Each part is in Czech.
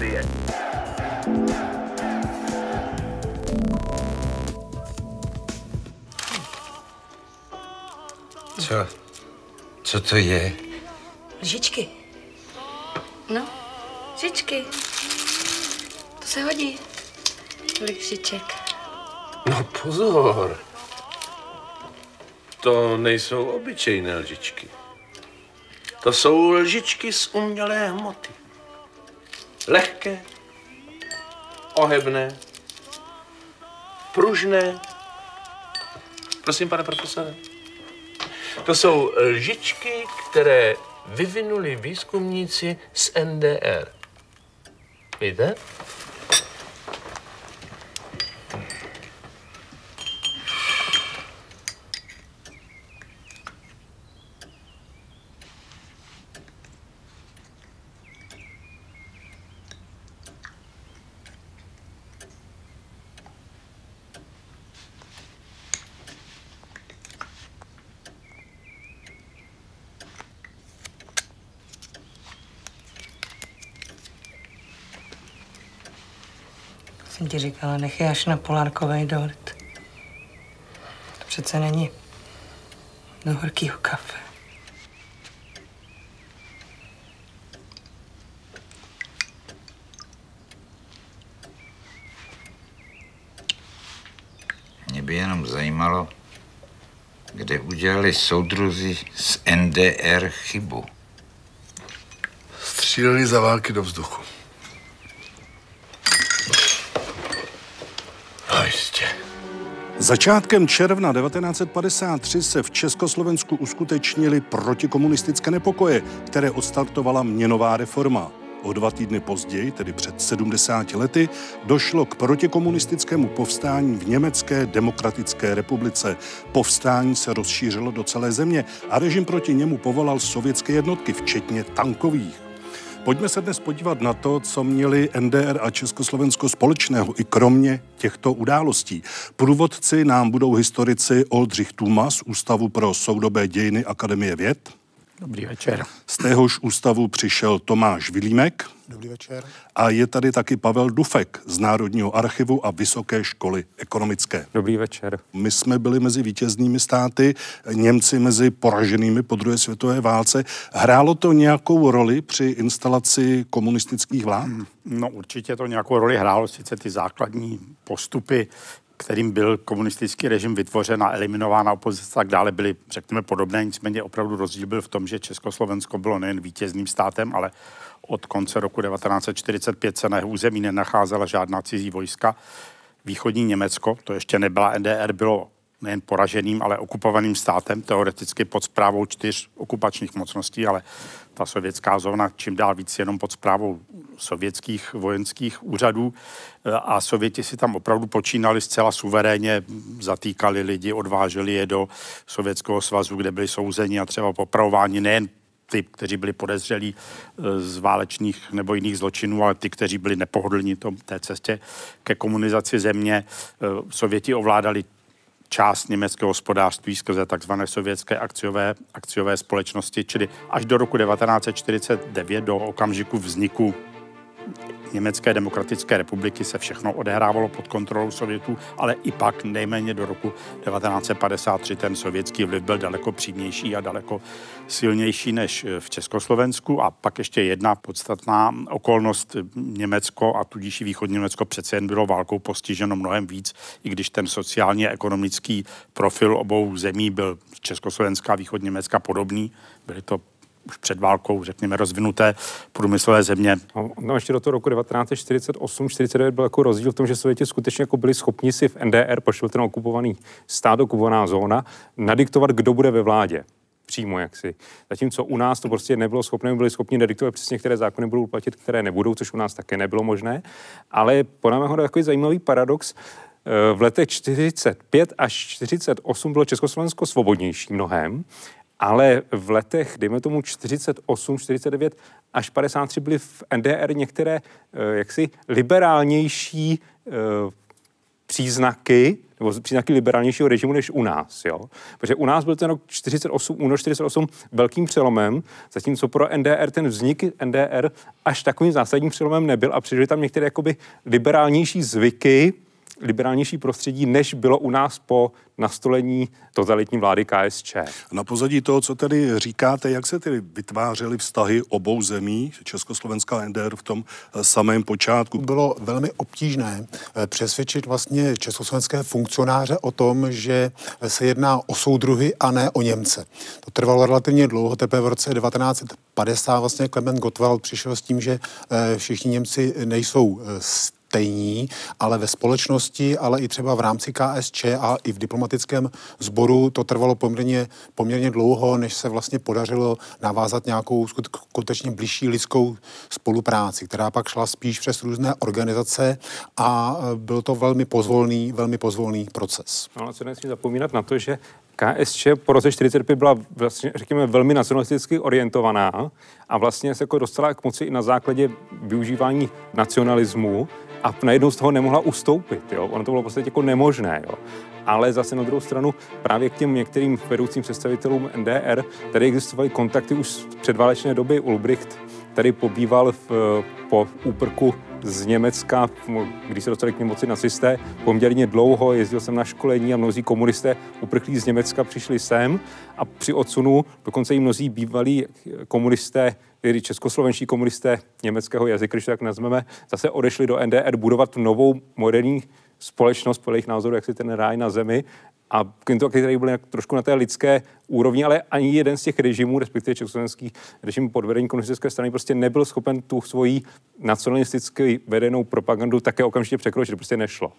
Je. Co? Co to je? Lžičky. No, lžičky. To se hodí. Tolik lžiček. No pozor. To nejsou obyčejné lžičky. To jsou lžičky z umělé hmoty. Lehké, ohebné, pružné. Prosím, pane profesore. To jsou lžičky, které vyvinuli výzkumníci z NDR. Víte? Jsem ti říkala, nechej až na polárkový dort. To přece není do horkýho kafe. Mě by jenom zajímalo, kde udělali soudruzi z NDR chybu. Stříleli za války do vzduchu. Začátkem června 1953 se v Československu uskutečnily protikomunistické nepokoje, které odstartovala měnová reforma. O dva týdny později, tedy před 70 lety, došlo k protikomunistickému povstání v Německé demokratické republice. Povstání se rozšířilo do celé země a režim proti němu povolal sovětské jednotky, včetně tankových. Pojďme se dnes podívat na to, co měli NDR a Československo společného i kromě těchto událostí. Průvodci nám budou historici Oldřich Tuma z Ústavu pro soudobé dějiny Akademie věd. Dobrý večer. Z téhož ústavu přišel Tomáš Vilímek. Dobrý večer. A je tady taky Pavel Dufek z Národního archivu a Vysoké školy ekonomické. Dobrý večer. My jsme byli mezi vítěznými státy, Němci mezi poraženými po druhé světové válce. Hrálo to nějakou roli při instalaci komunistických vlád? No určitě to nějakou roli hrálo, sice ty základní postupy, kterým byl komunistický režim vytvořen a eliminována opozice tak dále, byly, řekněme, podobné. Nicméně opravdu rozdíl byl v tom, že Československo bylo nejen vítězným státem, ale od konce roku 1945 se na jeho území nenacházela žádná cizí vojska. Východní Německo, to ještě nebyla NDR, bylo nejen poraženým, ale okupovaným státem, teoreticky pod zprávou čtyř okupačních mocností, ale ta sovětská zóna čím dál víc jenom pod zprávou sovětských vojenských úřadů a Sověti si tam opravdu počínali zcela suverénně, zatýkali lidi, odváželi je do Sovětského svazu, kde byli souzeni a třeba popravováni nejen ty, kteří byli podezřelí z válečných nebo jiných zločinů, ale ty, kteří byli nepohodlní tom, té cestě ke komunizaci země. Sověti ovládali část německého hospodářství skrze tzv. sovětské akciové, akciové společnosti, čili až do roku 1949, do okamžiku vzniku Německé demokratické republiky se všechno odehrávalo pod kontrolou Sovětů, ale i pak nejméně do roku 1953 ten sovětský vliv byl daleko přímější a daleko silnější než v Československu. A pak ještě jedna podstatná okolnost Německo a tudíž i východní Německo přece jen bylo válkou postiženo mnohem víc, i když ten sociálně ekonomický profil obou zemí byl Československá a východní Německa podobný. Byly to už před válkou, řekněme, rozvinuté průmyslové země. No, no ještě do toho roku 1948-49 byl jako rozdíl v tom, že Sověti skutečně jako byli schopni si v NDR, pošel ten okupovaný stát, okupovaná zóna, nadiktovat, kdo bude ve vládě přímo jaksi. Zatímco u nás to prostě nebylo schopné, byli schopni nediktovat přesně, které zákony budou platit, které nebudou, což u nás také nebylo možné. Ale podle mého takový zajímavý paradox, eh, v letech 45 až 48 bylo Československo svobodnější mnohem ale v letech, dejme tomu 48, 49 až 53 byly v NDR některé eh, jaksi liberálnější eh, příznaky nebo příznaky liberálnějšího režimu než u nás. Jo? Protože u nás byl ten rok 48, únor 48 velkým přelomem, zatímco pro NDR ten vznik NDR až takovým zásadním přelomem nebyl a přišly tam některé jakoby liberálnější zvyky, liberálnější prostředí, než bylo u nás po nastolení totalitní vlády KSČ. Na pozadí toho, co tedy říkáte, jak se tedy vytvářely vztahy obou zemí, Československá a NDR v tom eh, samém počátku? Bylo velmi obtížné eh, přesvědčit vlastně československé funkcionáře o tom, že se jedná o soudruhy a ne o Němce. To trvalo relativně dlouho, teprve v roce 1950 vlastně Klement Gottwald přišel s tím, že eh, všichni Němci nejsou stejní, ale ve společnosti, ale i třeba v rámci KSČ a i v diplomatickém sboru to trvalo poměrně, poměrně dlouho, než se vlastně podařilo navázat nějakou skutečně blížší lidskou spolupráci, která pak šla spíš přes různé organizace a byl to velmi pozvolný, velmi pozvolný proces. No, ale co nesmí zapomínat na to, že KSČ po roce 45 byla vlastně, řekněme, velmi nacionalisticky orientovaná a vlastně se jako dostala k moci i na základě využívání nacionalismu a najednou z toho nemohla ustoupit. Jo? Ono to bylo prostě jako nemožné. Jo? Ale zase na druhou stranu právě k těm některým vedoucím představitelům NDR tady existovaly kontakty už z předválečné doby. Ulbricht tady pobýval v, po úprku z Německa, když se dostali k moci nacisté, poměrně dlouho, jezdil jsem na školení a mnozí komunisté uprchlí z Německa přišli sem a při odsunu dokonce i mnozí bývalí komunisté tedy českoslovenští komunisté německého jazyka, když tak nazveme, zase odešli do NDR budovat novou moderní společnost podle jejich názoru, jak si ten ráj na zemi. A to, který byly trošku na té lidské úrovni, ale ani jeden z těch režimů, respektive československý režim pod vedením komunistické strany, prostě nebyl schopen tu svoji nacionalisticky vedenou propagandu také okamžitě překročit. Prostě nešlo.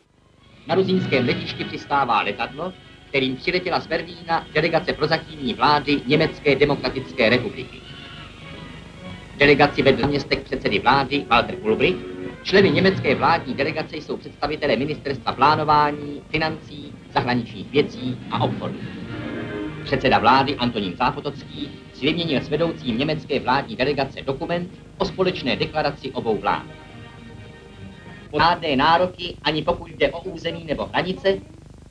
Na ruzínském letišti přistává letadlo, kterým přiletěla z Berlína delegace prozatímní vlády Německé demokratické republiky. Delegaci vedl městek předsedy vlády Walter Ulbricht. Členy německé vládní delegace jsou představitelé ministerstva plánování, financí, zahraničních věcí a obchodu. Předseda vlády Antonín Zápotocký si vyměnil s vedoucím německé vládní delegace dokument o společné deklaraci obou vlád. Žádné nároky, ani pokud jde o území nebo hranice,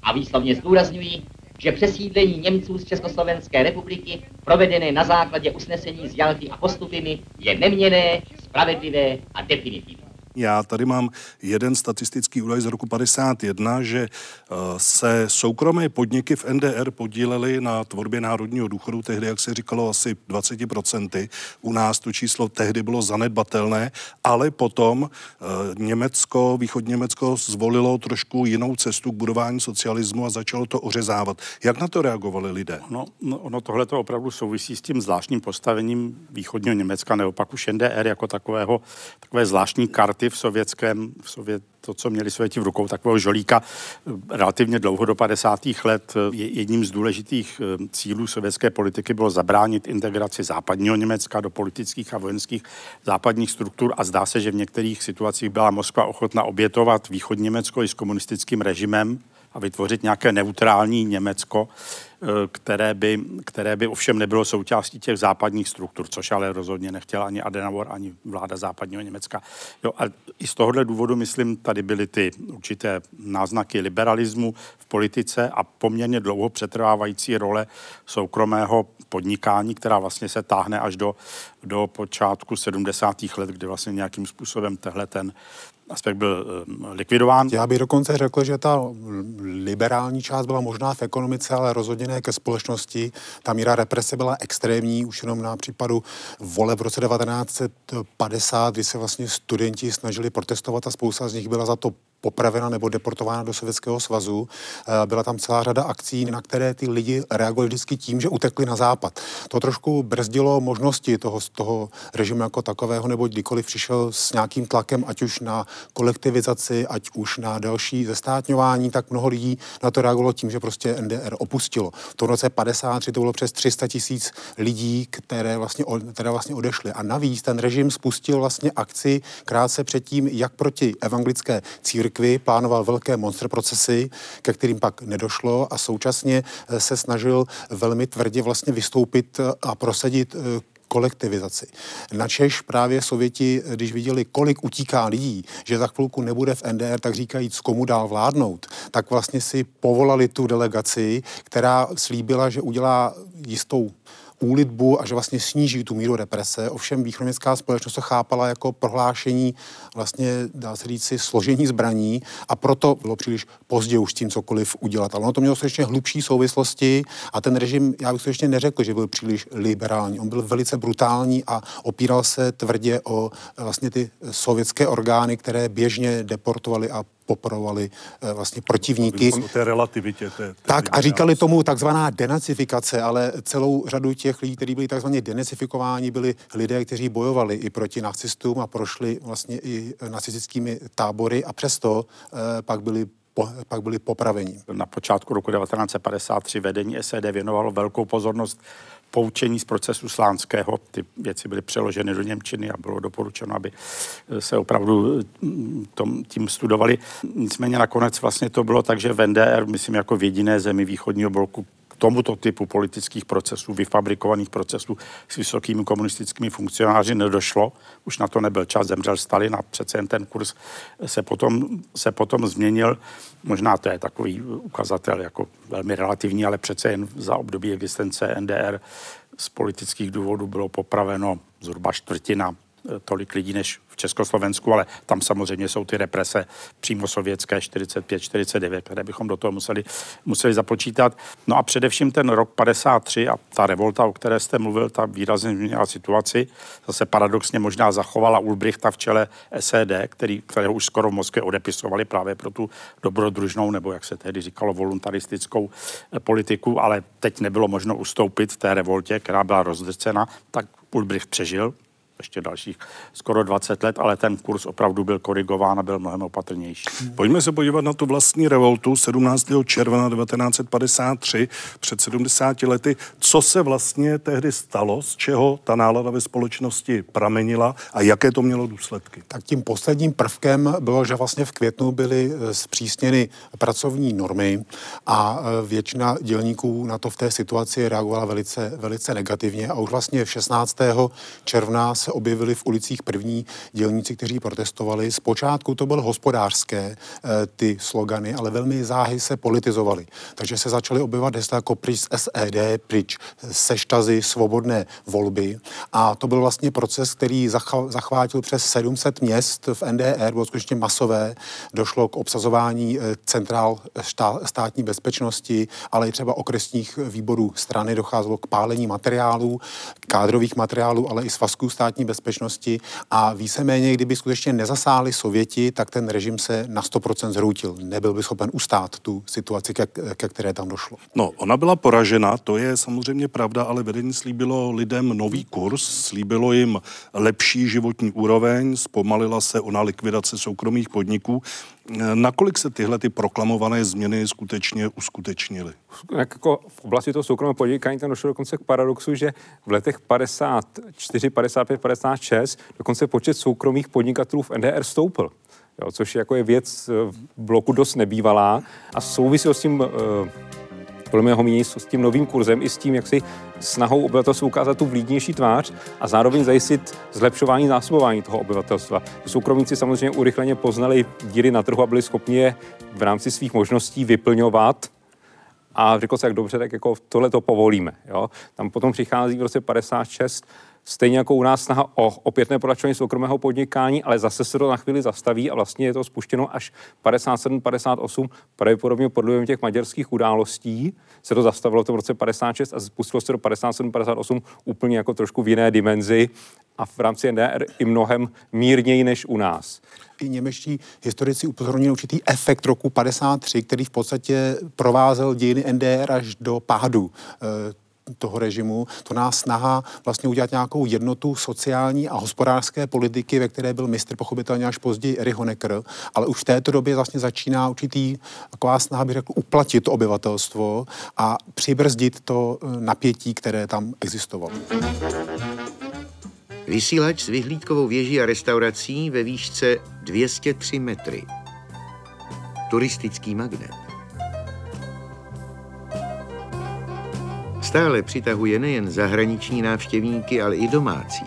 a výslovně zdůrazňují, že přesídlení Němců z Československé republiky, provedené na základě usnesení z Jalty a postupiny, je neměné, spravedlivé a definitivní. Já tady mám jeden statistický údaj z roku 51, že eh, se soukromé podniky v NDR podílely na tvorbě národního důchodu, tehdy, jak se říkalo, asi 20%. U nás to číslo tehdy bylo zanedbatelné, ale potom eh, Německo, východní Německo zvolilo trošku jinou cestu k budování socialismu a začalo to ořezávat. Jak na to reagovali lidé? No, no ono tohle to opravdu souvisí s tím zvláštním postavením východního Německa, neopak už NDR jako takového, takové zvláštní karty v sovětském, v sovět, to, co měli Sověti v rukou, takového žolíka relativně dlouho do 50. let. Jedním z důležitých eh, cílů sovětské politiky bylo zabránit integraci západního Německa do politických a vojenských západních struktur a zdá se, že v některých situacích byla Moskva ochotna obětovat východní Německo i s komunistickým režimem a vytvořit nějaké neutrální Německo, eh, které by, které by ovšem nebylo součástí těch západních struktur, což ale rozhodně nechtěl ani Adenauer, ani vláda západního Německa. Jo, a i z tohohle důvodu, myslím, tady byly ty určité náznaky liberalismu v politice a poměrně dlouho přetrvávající role soukromého podnikání, která vlastně se táhne až do, do počátku 70. let, kdy vlastně nějakým způsobem tehle ten, aspekt byl eh, likvidován. Já bych dokonce řekl, že ta liberální část byla možná v ekonomice, ale rozhodně ne ke společnosti. Ta míra represe byla extrémní, už jenom na případu vole v roce 1950, kdy se vlastně studenti snažili protestovat a spousta z nich byla za to popravena nebo deportována do Sovětského svazu. Eh, byla tam celá řada akcí, na které ty lidi reagovali vždycky tím, že utekli na západ. To trošku brzdilo možnosti toho, toho režimu jako takového, nebo kdykoliv přišel s nějakým tlakem, ať už na kolektivizaci, ať už na další zestátňování, tak mnoho lidí na to reagovalo tím, že prostě NDR opustilo. V tom roce 53 to bylo přes 300 tisíc lidí, které vlastně, které vlastně odešly. A navíc ten režim spustil vlastně akci krátce předtím, jak proti evangelické církvi, církvi, plánoval velké monster procesy, ke kterým pak nedošlo a současně eh, se snažil velmi tvrdě vlastně vystoupit eh, a prosadit eh, kolektivizaci. Načež právě Sověti, když viděli, kolik utíká lidí, že za chvilku nebude v NDR, tak říkají, komu dál vládnout, tak vlastně si povolali tu delegaci, která slíbila, že udělá jistou úlitbu a že vlastně sníží tu míru represe. Ovšem východněmecká společnost to chápala jako prohlášení vlastně, dá se říct, složení zbraní a proto bylo příliš pozdě už s tím cokoliv udělat. Ale ono to mělo skutečně hlubší souvislosti a ten režim, já bych ještě neřekl, že byl příliš liberální. On byl velice brutální a opíral se tvrdě o vlastně ty sovětské orgány, které běžně deportovali a poporovali eh, vlastně protivníky. O té relativitě. Té, té tak a říkali tomu takzvaná denacifikace, ale celou řadu těch lidí, kteří byli takzvaně denacifikováni, byli lidé, kteří bojovali i proti nacistům a prošli vlastně i nacistickými tábory a přesto eh, pak byli po, pak byli popraveni. Na počátku roku 1953 vedení SED věnovalo velkou pozornost poučení z procesu slánského. Ty věci byly přeloženy do Němčiny a bylo doporučeno, aby se opravdu mm, tom, tím studovali. Nicméně nakonec vlastně to bylo tak, že v NDR, myslím, jako v jediné zemi východního bloku tomuto typu politických procesů, vyfabrikovaných procesů s vysokými komunistickými funkcionáři nedošlo. Už na to nebyl čas, zemřel Stalin a přece jen ten kurz se potom, se potom změnil. Možná to je takový ukazatel jako velmi relativní, ale přece jen za období existence NDR z politických důvodů bylo popraveno zhruba čtvrtina tolik lidí než Československu, ale tam samozřejmě jsou ty represe přímo sovětské 45, 49, které bychom do toho museli, museli započítat. No a především ten rok 53 a ta revolta, o které jste mluvil, ta výrazně změnila situaci. Zase paradoxně možná zachovala Ulbrichta v čele SED, který, které už skoro v Moskvě odepisovali právě pro tu dobrodružnou, nebo jak se tehdy říkalo, voluntaristickou eh, politiku, ale teď nebylo možno ustoupit té revoltě, která byla rozdrcena, tak Ulbricht přežil, ještě dalších skoro 20 let, ale ten kurz opravdu byl korigován a byl mnohem opatrnější. Pojďme se podívat na tu vlastní revoltu 17. června 1953, před 70 lety. Co se vlastně tehdy stalo, z čeho ta nálada ve společnosti pramenila a jaké to mělo důsledky? Tak tím posledním prvkem bylo, že vlastně v květnu byly eh, zpřísněny pracovní normy a eh, většina dělníků na to v té situaci reagovala velice, velice negativně a už vlastně v 16. června se se objevili v ulicích první dělníci, kteří protestovali. Zpočátku to bylo hospodářské, eh, ty slogany, ale velmi záhy se politizovali. Takže se začaly objevovat hesla jako pryč SED, pryč seštazy, svobodné volby. A to byl vlastně proces, který zachvátil přes 700 měst v NDR, bylo skutečně masové. Došlo k obsazování eh, centrál státní bezpečnosti, ale i třeba okresních výborů strany docházelo k pálení materiálů, kádrových materiálů, ale i svazků státní státní bezpečnosti a víceméně, kdyby skutečně nezasáhli Sověti, tak ten režim se na 100% zhroutil. Nebyl by schopen ustát tu situaci, ke, ke které tam došlo. No, ona byla poražena, to je samozřejmě pravda, ale vedení slíbilo lidem nový kurz, slíbilo jim lepší životní úroveň, zpomalila se ona likvidace soukromých podniků. Nakolik se tyhle ty proklamované změny skutečně uskutečnily? Jako v oblasti toho soukromého podnikání tam došlo dokonce k paradoxu, že v letech 54, 55, 56 dokonce počet soukromých podnikatelů v NDR stoupl. Jo, což jako je věc v bloku dost nebývalá a souvisí s tím uh, podle mého mínění s tím novým kurzem i s tím, jak si snahou obyvatelstva ukázat tu vlídnější tvář a zároveň zajistit zlepšování zásobování toho obyvatelstva. Soukromníci samozřejmě urychleně poznali díry na trhu a byli schopni je v rámci svých možností vyplňovat a řekl se, jak dobře, tak jako tohle to povolíme. Jo? Tam potom přichází v roce 56 Stejně jako u nás snaha o opětné pokračování soukromého podnikání, ale zase se to na chvíli zastaví a vlastně je to spuštěno až 57-58, pravděpodobně podle těch maďarských událostí. Se to zastavilo to v roce 56 a spustilo se do 57-58 úplně jako trošku v jiné dimenzi a v rámci NDR i mnohem mírněji než u nás. I němečtí historici upozornili určitý efekt roku 53, který v podstatě provázel dějiny NDR až do pádu. Eh, toho režimu, to nás snaha vlastně udělat nějakou jednotu sociální a hospodářské politiky, ve které byl mistr pochopitelně až později Erich Honecker, ale už v této době vlastně začíná určitý taková snaha, bych řekl, uplatit to obyvatelstvo a přibrzdit to eh, napětí, které tam existovalo. Vysílač s vyhlídkovou věží a restaurací ve výšce 203 metry. Turistický magnet. Stále přitahuje nejen zahraniční návštěvníky, ale i domácí.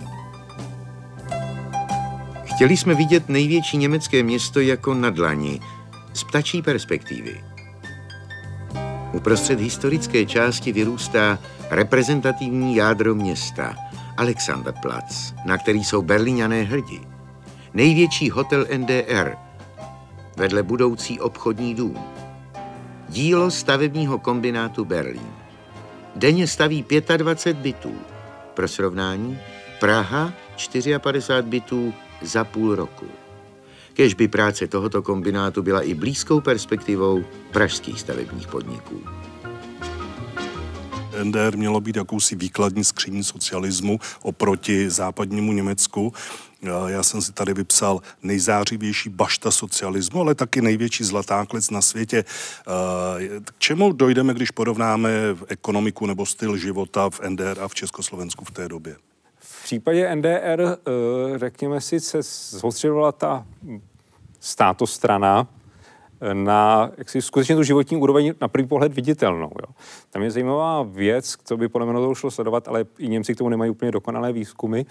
Chtěli jsme vidět největší německé město jako na dlani, z ptačí perspektivy. Uprostřed historické části vyrůstá reprezentativní jádro města, Alexanderplatz, na který jsou berlíňané hrdí. Největší hotel NDR, vedle budoucí obchodní dům. Dílo stavebního kombinátu Berlín. Denně staví 25 bytů. Pro srovnání, Praha 54 bytů za půl roku. Kež by práce tohoto kombinátu byla i blízkou perspektivou pražských stavebních podniků. NDR mělo být jakousi výkladní skříní socialismu oproti západnímu Německu. Já jsem si tady vypsal nejzářivější bašta socialismu, ale taky největší zlatá klec na světě. K čemu dojdeme, když porovnáme ekonomiku nebo styl života v NDR a v Československu v té době? V případě NDR, eh, řekněme si, se zhostřivovala ta státostrana, na jaksi, skutečně tu životní úroveň na první pohled viditelnou. Jo. Tam je zajímavá věc, co by podle mě to šlo sledovat, ale i Němci k tomu nemají úplně dokonalé výzkumy, e,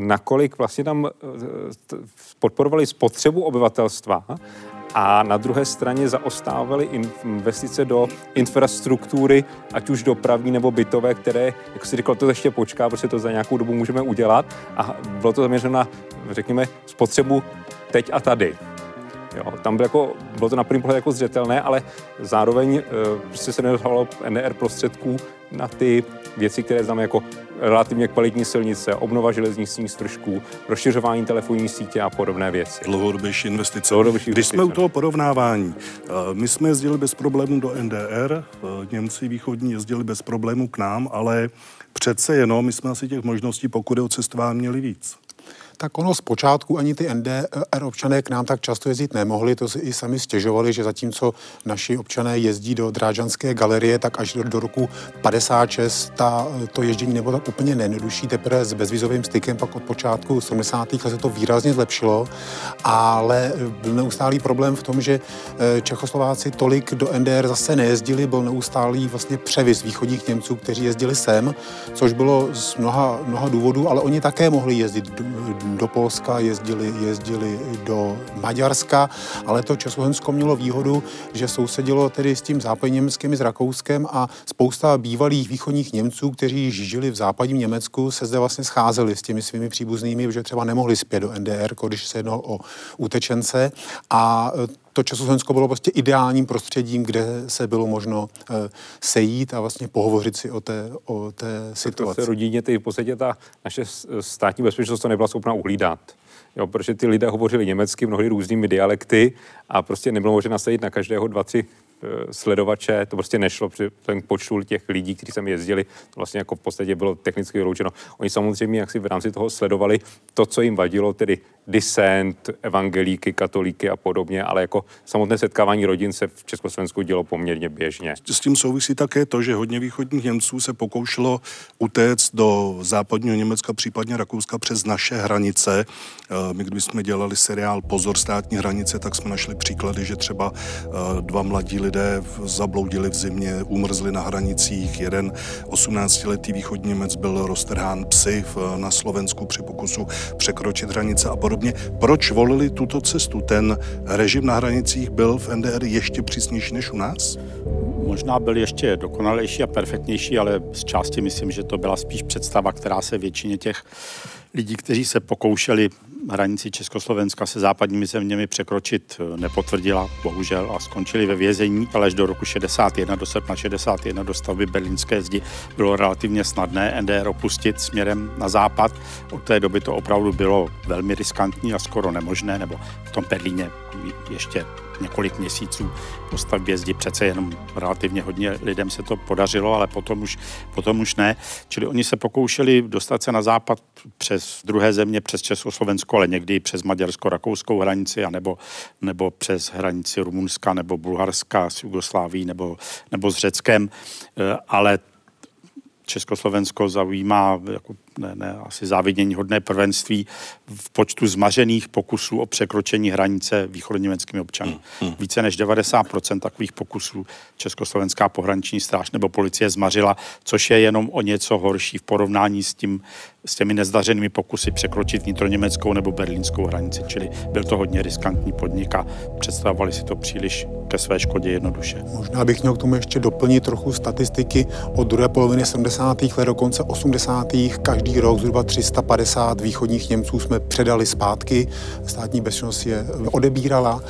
nakolik vlastně tam e, podporovali spotřebu obyvatelstva a na druhé straně zaostávali investice do infrastruktury, ať už dopravní nebo bytové, které, jak si říkal, to ještě počká, protože to za nějakou dobu můžeme udělat a bylo to zaměřeno na, řekněme, spotřebu teď a tady. Jo, tam bylo, jako, bylo to na první pohled jako zřetelné, ale zároveň e, prostě se nedostalo NR prostředků na ty věci, které znamená jako relativně kvalitní silnice, obnova železničních stržků, rozšiřování telefonní sítě a podobné věci. Dlouhodobější investice. Dlouhodobější Když jsme u toho porovnávání, eh, my jsme jezdili bez problémů do NDR, eh, Němci východní jezdili bez problémů k nám, ale přece jenom my jsme asi těch možností, pokud je o cestování, měli víc tak ono zpočátku ani ty NDR občané k nám tak často jezdit nemohli, to si i sami stěžovali, že zatímco naši občané jezdí do Drážanské galerie, tak až do, do roku 56 ta, to ježdění nebo tak úplně nejednodušší, teprve s bezvizovým stykem pak od počátku 70. let se to výrazně zlepšilo, ale byl neustálý problém v tom, že eh, Čechoslováci tolik do NDR zase nejezdili, byl neustálý vlastně převis východních Němců, kteří jezdili sem, což bylo z mnoha, mnoha důvodů, ale oni také mohli jezdit do Polska, jezdili, jezdili do Maďarska, ale to Československo mělo výhodu, že sousedilo tedy s tím západním Německým, s Rakouskem a spousta bývalých východních Němců, kteří žili v západním Německu, se zde vlastně scházeli s těmi svými příbuznými, protože třeba nemohli zpět do NDR, když se jednalo o utečence. A to Československo bylo prostě ideálním prostředím, kde se bylo možno eh, sejít a vlastně pohovořit si o té, o té situaci. To se rodině, ty v podstatě ta naše státní bezpečnost to nebyla schopna uhlídat. Jo, protože ty lidé hovořili německy mnohdy různými dialekty a prostě nebylo možné nasadit na každého dva, tři sledovače, to prostě nešlo při ten počtu těch lidí, kteří sem jezdili, to vlastně jako v podstatě bylo technicky vyloučeno. Oni samozřejmě jak si v rámci toho sledovali to, co jim vadilo, tedy disent, evangelíky, katolíky a podobně, ale jako samotné setkávání rodin se v Československu dělo poměrně běžně. S tím souvisí také to, že hodně východních Němců se pokoušelo utéct do západního Německa, případně Rakouska přes naše hranice. Eh, my, když jsme dělali seriál Pozor státní hranice, tak jsme našli příklady, že třeba eh, dva mladí lidé zabloudili v zimě, umrzli na hranicích. Jeden 18-letý východní Němec byl roztrhán psy na Slovensku při pokusu překročit hranice a podobně. Proč volili tuto cestu? Ten režim na hranicích byl v NDR ještě přísnější než u nás? Možná byl ještě dokonalejší a perfektnější, ale z části myslím, že to byla spíš představa, která se většině těch lidí, kteří se pokoušeli hranici Československa se západními zeměmi překročit eh, nepotvrdila, bohužel, a skončili ve vězení, ale až do roku 61, do srpna 61, do stavby berlínské zdi bylo relativně snadné NDR opustit směrem na západ. Od té doby to opravdu bylo velmi riskantní a skoro nemožné, nebo v tom Berlíně ještě několik měsíců po stavbě zdi přece jenom relativně hodně lidem se to podařilo, ale potom už, potom už ne. Čili oni se pokoušeli dostat se na západ přes druhé země, přes Československo, ale někdy přes maďarsko-rakouskou hranici, anebo, nebo přes hranici Rumunska nebo Bulharska s Jugosláví nebo, nebo s Řeckem, e, ale Československo zaujímá jako ne, ne, asi závidění hodné prvenství v počtu zmařených pokusů o překročení hranice východoněmeckými občany. Hmm, hmm. Více než 90% takových pokusů Československá pohraniční stráž nebo policie zmařila, což je jenom o něco horší v porovnání s, tím, s těmi nezdařenými pokusy překročit vnitroněmeckou nebo berlínskou hranici. Čili byl to hodně riskantní podnik a představovali si to příliš ke své škodě jednoduše. Možná bych měl k tomu ještě doplnit trochu statistiky od druhé poloviny 70. let do konce 80. Každý rok zhruba 350 východních Němců jsme předali zpátky. Státní bezpečnost je odebírala.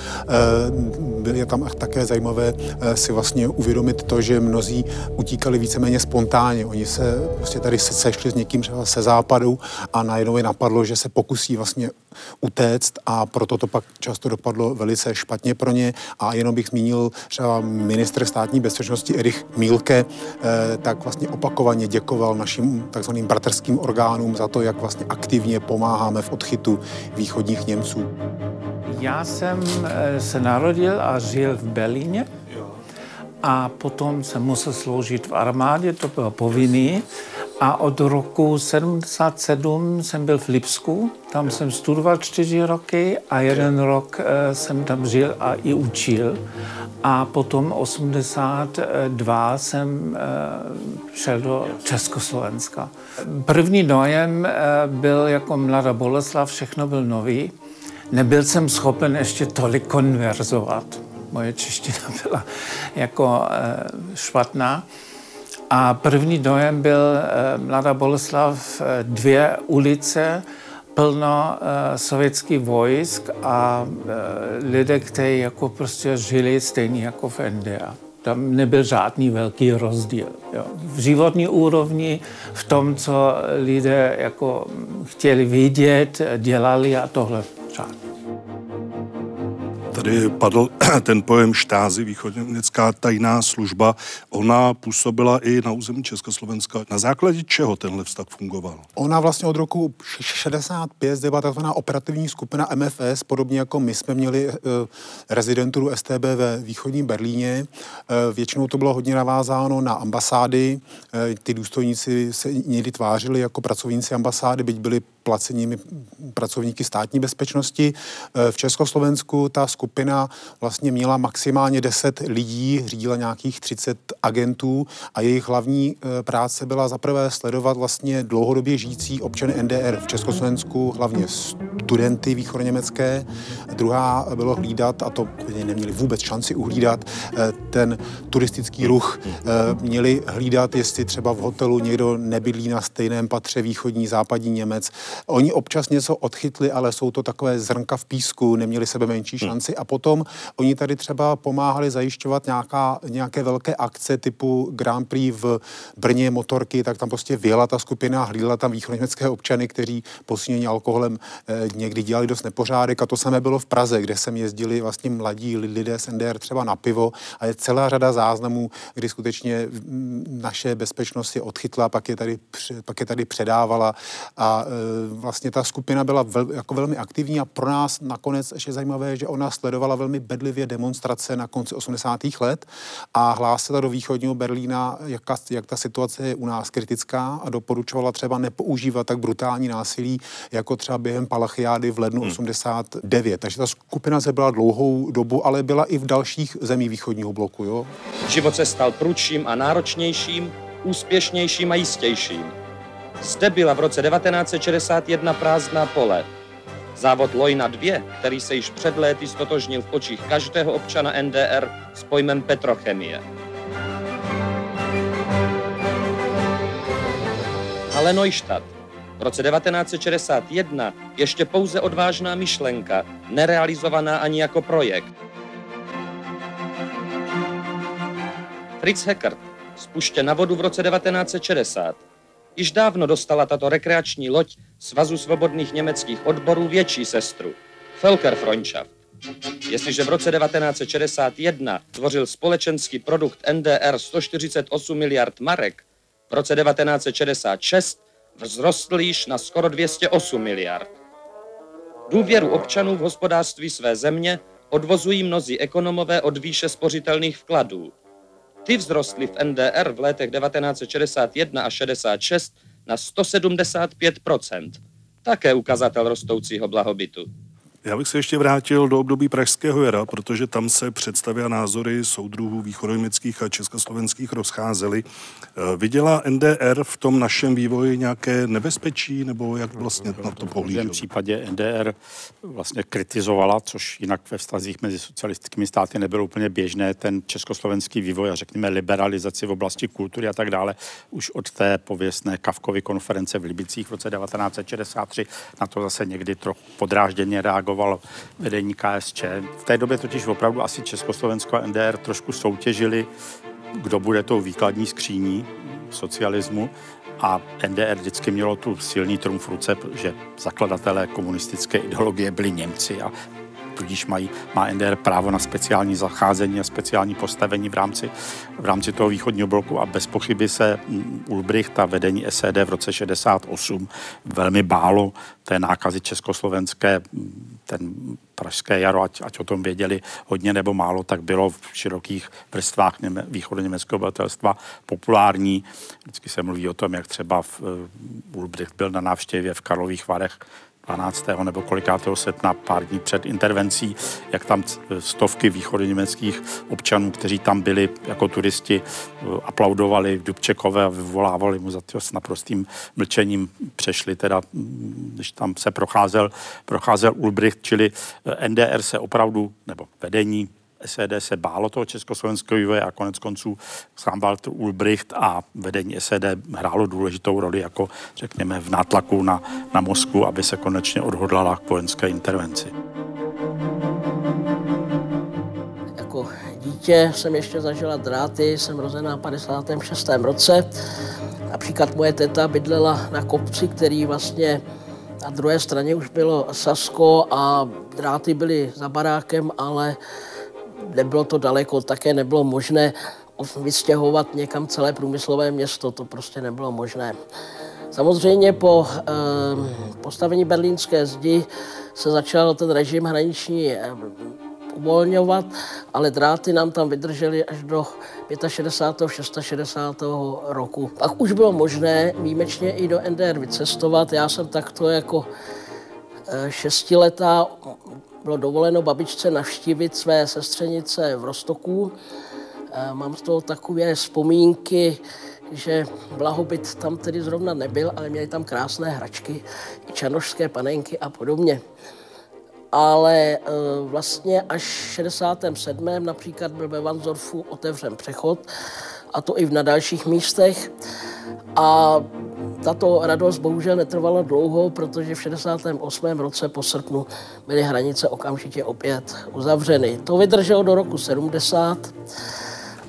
Eh, je tam také zajímavé eh, si vlastně uvědomit to, že mnozí utíkali víceméně spontánně. Oni se prostě tady se sešli s někým třeba se západu a najednou je napadlo, že se pokusí vlastně utéct a proto to pak často dopadlo velice špatně pro ně. A jenom bych zmínil třeba ministr státní bezpečnosti Erich Mílke, eh, tak vlastně opakovaně děkoval našim takzvaným bratrským orgánům za to, jak vlastně aktivně pomáháme v odchytu východních Němců. Já jsem eh, se narodil a žil v Berlíně a potom jsem musel sloužit v armádě, to bylo povinný. A od roku 77 jsem byl v Lipsku, tam jsem studoval čtyři roky a jeden rok eh, jsem tam žil a i učil. A potom 82 jsem eh, šel do Československa. První dojem eh, byl jako mladá Boleslav, všechno byl nový. Nebyl jsem schopen ještě tolik konverzovat. Moje čeština byla jako špatná. A první dojem byl eh, Mladá Boleslav, eh, dvě ulice, plno eh, sovětských vojsk a lidé, kteří jako prostě žili stejně jako v NDA. Tam nebyl žádný velký rozdíl. Jo. V životní úrovni, v tom, co lidé jako chtěli vidět, dělali a tohle žádný. Tady padl ten pojem štázy, východněmecká tajná služba. Ona působila i na území Československa. Na základě čeho tenhle vztah fungoval? Ona vlastně od roku 65 byla takzvaná operativní skupina MFS, podobně jako my jsme měli uh, rezidenturu STB ve východním Berlíně. Uh, většinou to bylo hodně navázáno na ambasády. Uh, ty důstojníci se někdy tvářili jako pracovníci ambasády, byť byli placenými pracovníky státní bezpečnosti. V Československu ta skupina vlastně měla maximálně 10 lidí, řídila nějakých 30 agentů a jejich hlavní e, práce byla zaprvé sledovat vlastně dlouhodobě žijící občany NDR v Československu, hlavně studenty východněmecké. Druhá bylo hlídat, a to neměli vůbec šanci uhlídat, e, ten turistický ruch. E, měli hlídat, jestli třeba v hotelu někdo nebydlí na stejném patře východní, západní Němec. Oni občas něco odchytli, ale jsou to takové zrnka v písku, neměli sebe menší šanci. A potom oni tady třeba pomáhali zajišťovat nějaká, nějaké velké akce typu Grand Prix v Brně motorky, tak tam prostě vyjela ta skupina, hlídala tam východněmecké občany, kteří posínění alkoholem eh, někdy dělali dost nepořádek. A to samé bylo v Praze, kde sem jezdili vlastně mladí lidé z NDR třeba na pivo. A je celá řada záznamů, kdy skutečně naše bezpečnost je odchytla, pak je tady, pak je tady předávala. A e, vlastně ta skupina byla vel, jako velmi aktivní a pro nás nakonec ještě zajímavé, že ona sledovala velmi bedlivě demonstrace na konci 80. let a hlásila do východního Berlína, jak, jak ta situace je u nás kritická a doporučovala třeba nepoužívat tak brutální násilí, jako třeba během Palachiády v lednu hmm. 89. Takže ta skupina se byla dlouhou dobu, ale byla i v dalších zemích východního bloku. Jo? Život se stal prudším a náročnějším, úspěšnějším a jistějším. Zde byla v roce 1961 prázdná pole, Závod Lojna 2, který se již před léty stotožnil v očích každého občana NDR s pojmem petrochemie. Ale Neustadt. V roce 1961 ještě pouze odvážná myšlenka, nerealizovaná ani jako projekt. Fritz Heckert, spuštěn na vodu v roce 1960. Již dávno dostala tato rekreační loď Svazu svobodných německých odborů větší sestru, Völkerfreundschaft. Jestliže v roce 1961 tvořil společenský produkt NDR 148 miliard marek, v roce 1966 vzrostl již na skoro 208 miliard. Důvěru občanů v hospodářství své země odvozují mnozí ekonomové od výše spořitelných vkladů. Ty vzrostly v NDR v letech 1961 a 66 na 175% Také ukazatel rostoucího blahobytu. Já bych se ještě vrátil do období Pražského jara, protože tam se představy a názory soudruhů východoněmeckých a československých rozcházely. Eh, viděla NDR v tom našem vývoji nějaké nebezpečí, nebo jak vlastně na to pohlížel? V případě NDR vlastně kritizovala, což jinak ve vztazích mezi socialistickými státy nebylo úplně běžné, ten československý vývoj a řekněme liberalizaci v oblasti kultury a tak dále, už od té pověstné Kavkovy konference v Libicích v roce 1963 na to zase někdy trochu podrážděně reagovalo reagovalo vedení KSČ. V té době totiž opravdu asi Československo a NDR trošku soutěžili, kdo bude tou výkladní skříní socialismu a NDR vždycky mělo tu silný trumf v ruce, že zakladatelé komunistické ideologie byli Němci a tudíž mají, má NDR právo na speciální zacházení a speciální postavení v rámci, v rámci toho východního bloku a bez pochyby se Ulbricht a vedení SED v roce 68 velmi bálo té nákazy československé, ten pražské jaro, ať, ať o tom věděli hodně nebo málo, tak bylo v širokých vrstvách něme, východoněmeckého obyvatelstva populární. Vždycky se mluví o tom, jak třeba v, uh, Ulbricht byl na návštěvě v Karlových Varech 12. nebo kolikátého srpna, pár dní před intervencí, jak tam stovky východoněmeckých občanů, kteří tam byli jako turisti, eh, aplaudovali Dubčekové a vyvolávali mu za to s naprostým mlčením. Přešli teda, mm, když tam se procházel, procházel Ulbricht, čili eh, NDR se opravdu, nebo vedení SED se bálo toho československého vývoje a konec konců sám Walter Ulbricht a vedení SED hrálo důležitou roli jako, řekněme, v nátlaku na, na Moskvu, aby se konečně odhodlala k vojenské intervenci. Jako dítě jsem ještě zažila dráty, jsem rozená v 56. roce. Například moje teta bydlela na kopci, který vlastně na druhé straně už bylo Sasko a dráty byly za barákem, ale nebylo to daleko, také nebylo možné vystěhovat někam celé průmyslové město, to prostě nebylo možné. Samozřejmě po e, postavení berlínské zdi se začal ten režim hraniční e, uvolňovat, ale dráty nám tam vydržely až do 65. 66. roku. Pak už bylo možné výjimečně i do NDR vycestovat. Já jsem takto jako e, šestiletá bylo dovoleno babičce navštívit své sestřenice v Rostoku. Eh, mám z toho takové vzpomínky, že blahobyt tam tedy zrovna nebyl, ale měli tam krásné hračky, i čanošské panenky a podobně. Ale eh, vlastně až v 67. například byl ve Vanzorfu otevřen přechod, a to i na dalších místech. A tato radost bohužel netrvala dlouho, protože v 68. roce po srpnu byly hranice okamžitě opět uzavřeny. To vydrželo do roku 70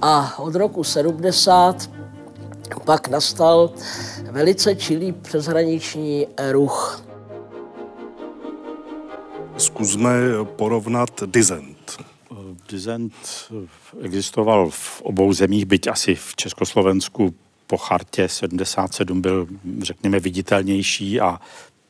a od roku 70 pak nastal velice čilý přeshraniční ruch. Zkusme porovnat dizent. Dizent existoval v obou zemích, byť asi v Československu po chartě 77 byl, řekněme, viditelnější a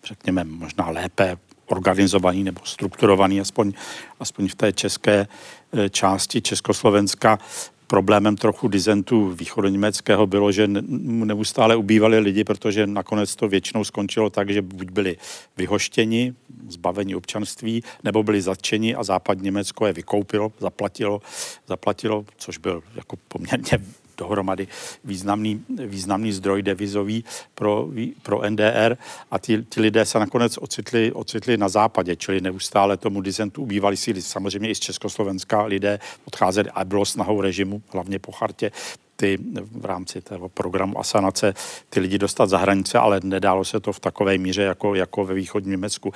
řekněme možná lépe organizovaný nebo strukturovaný, aspoň, aspoň v té české eh, části Československa. Problémem trochu dizentu východoněmeckého bylo, že neustále ubývali lidi, protože nakonec to většinou skončilo tak, že buď byli vyhoštěni, zbaveni občanství, nebo byli zatčeni a západ Německo je vykoupilo, zaplatilo, zaplatilo což byl jako poměrně dohromady významný, významný zdroj devizový pro, pro NDR a ty, ty lidé se nakonec ocitli, ocitli na západě, čili neustále tomu dizentu ubývali síly. Samozřejmě i z Československa lidé odcházeli a bylo snahou režimu, hlavně po chartě, ty v rámci toho programu asanace ty lidi dostat za hranice, ale nedálo se to v takové míře jako, jako ve východním Německu.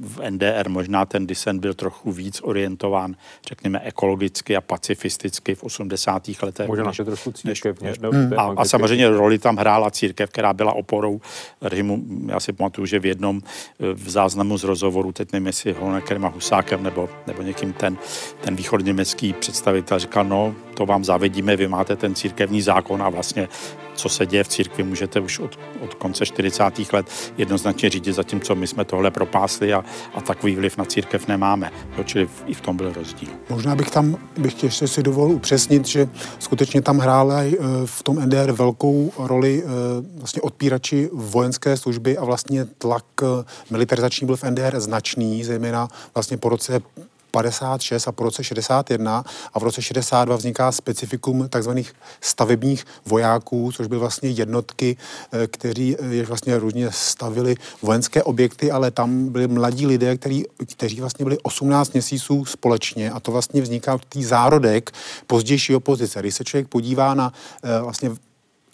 V NDR možná ten disen byl trochu víc orientován, řekněme, ekologicky a pacifisticky v 80. letech. Možná naše trošku církev. Než, než, a, a samozřejmě roli tam hrála církev, která byla oporou režimu. Já si pamatuju, že v jednom v záznamu z rozhovoru, teď nevím, jestli Honekerem a Husákem nebo, nebo někým ten, ten východněmecký představitel říkal, no, to vám zavedíme, vy máte máte ten církevní zákon a vlastně co se děje v církvi, můžete už od, od konce 40. let jednoznačně řídit, zatímco my jsme tohle propásli a, a takový vliv na církev nemáme. Jo, čili v, i v tom byl rozdíl. Možná bych tam bych ještě si dovolil upřesnit, že skutečně tam hrála e, v tom NDR velkou roli e, vlastně odpírači vojenské služby a vlastně tlak e, militarizační byl v NDR značný, zejména vlastně po roce 56 a po roce 61 a v roce 62 vzniká specifikum takzvaných stavebních vojáků, což byly vlastně jednotky, eh, kteří eh, vlastně různě stavili vojenské objekty, ale tam byli mladí lidé, který, kteří vlastně byli 18 měsíců společně a to vlastně vzniká tý zárodek pozdější opozice. Když se člověk podívá na eh, vlastně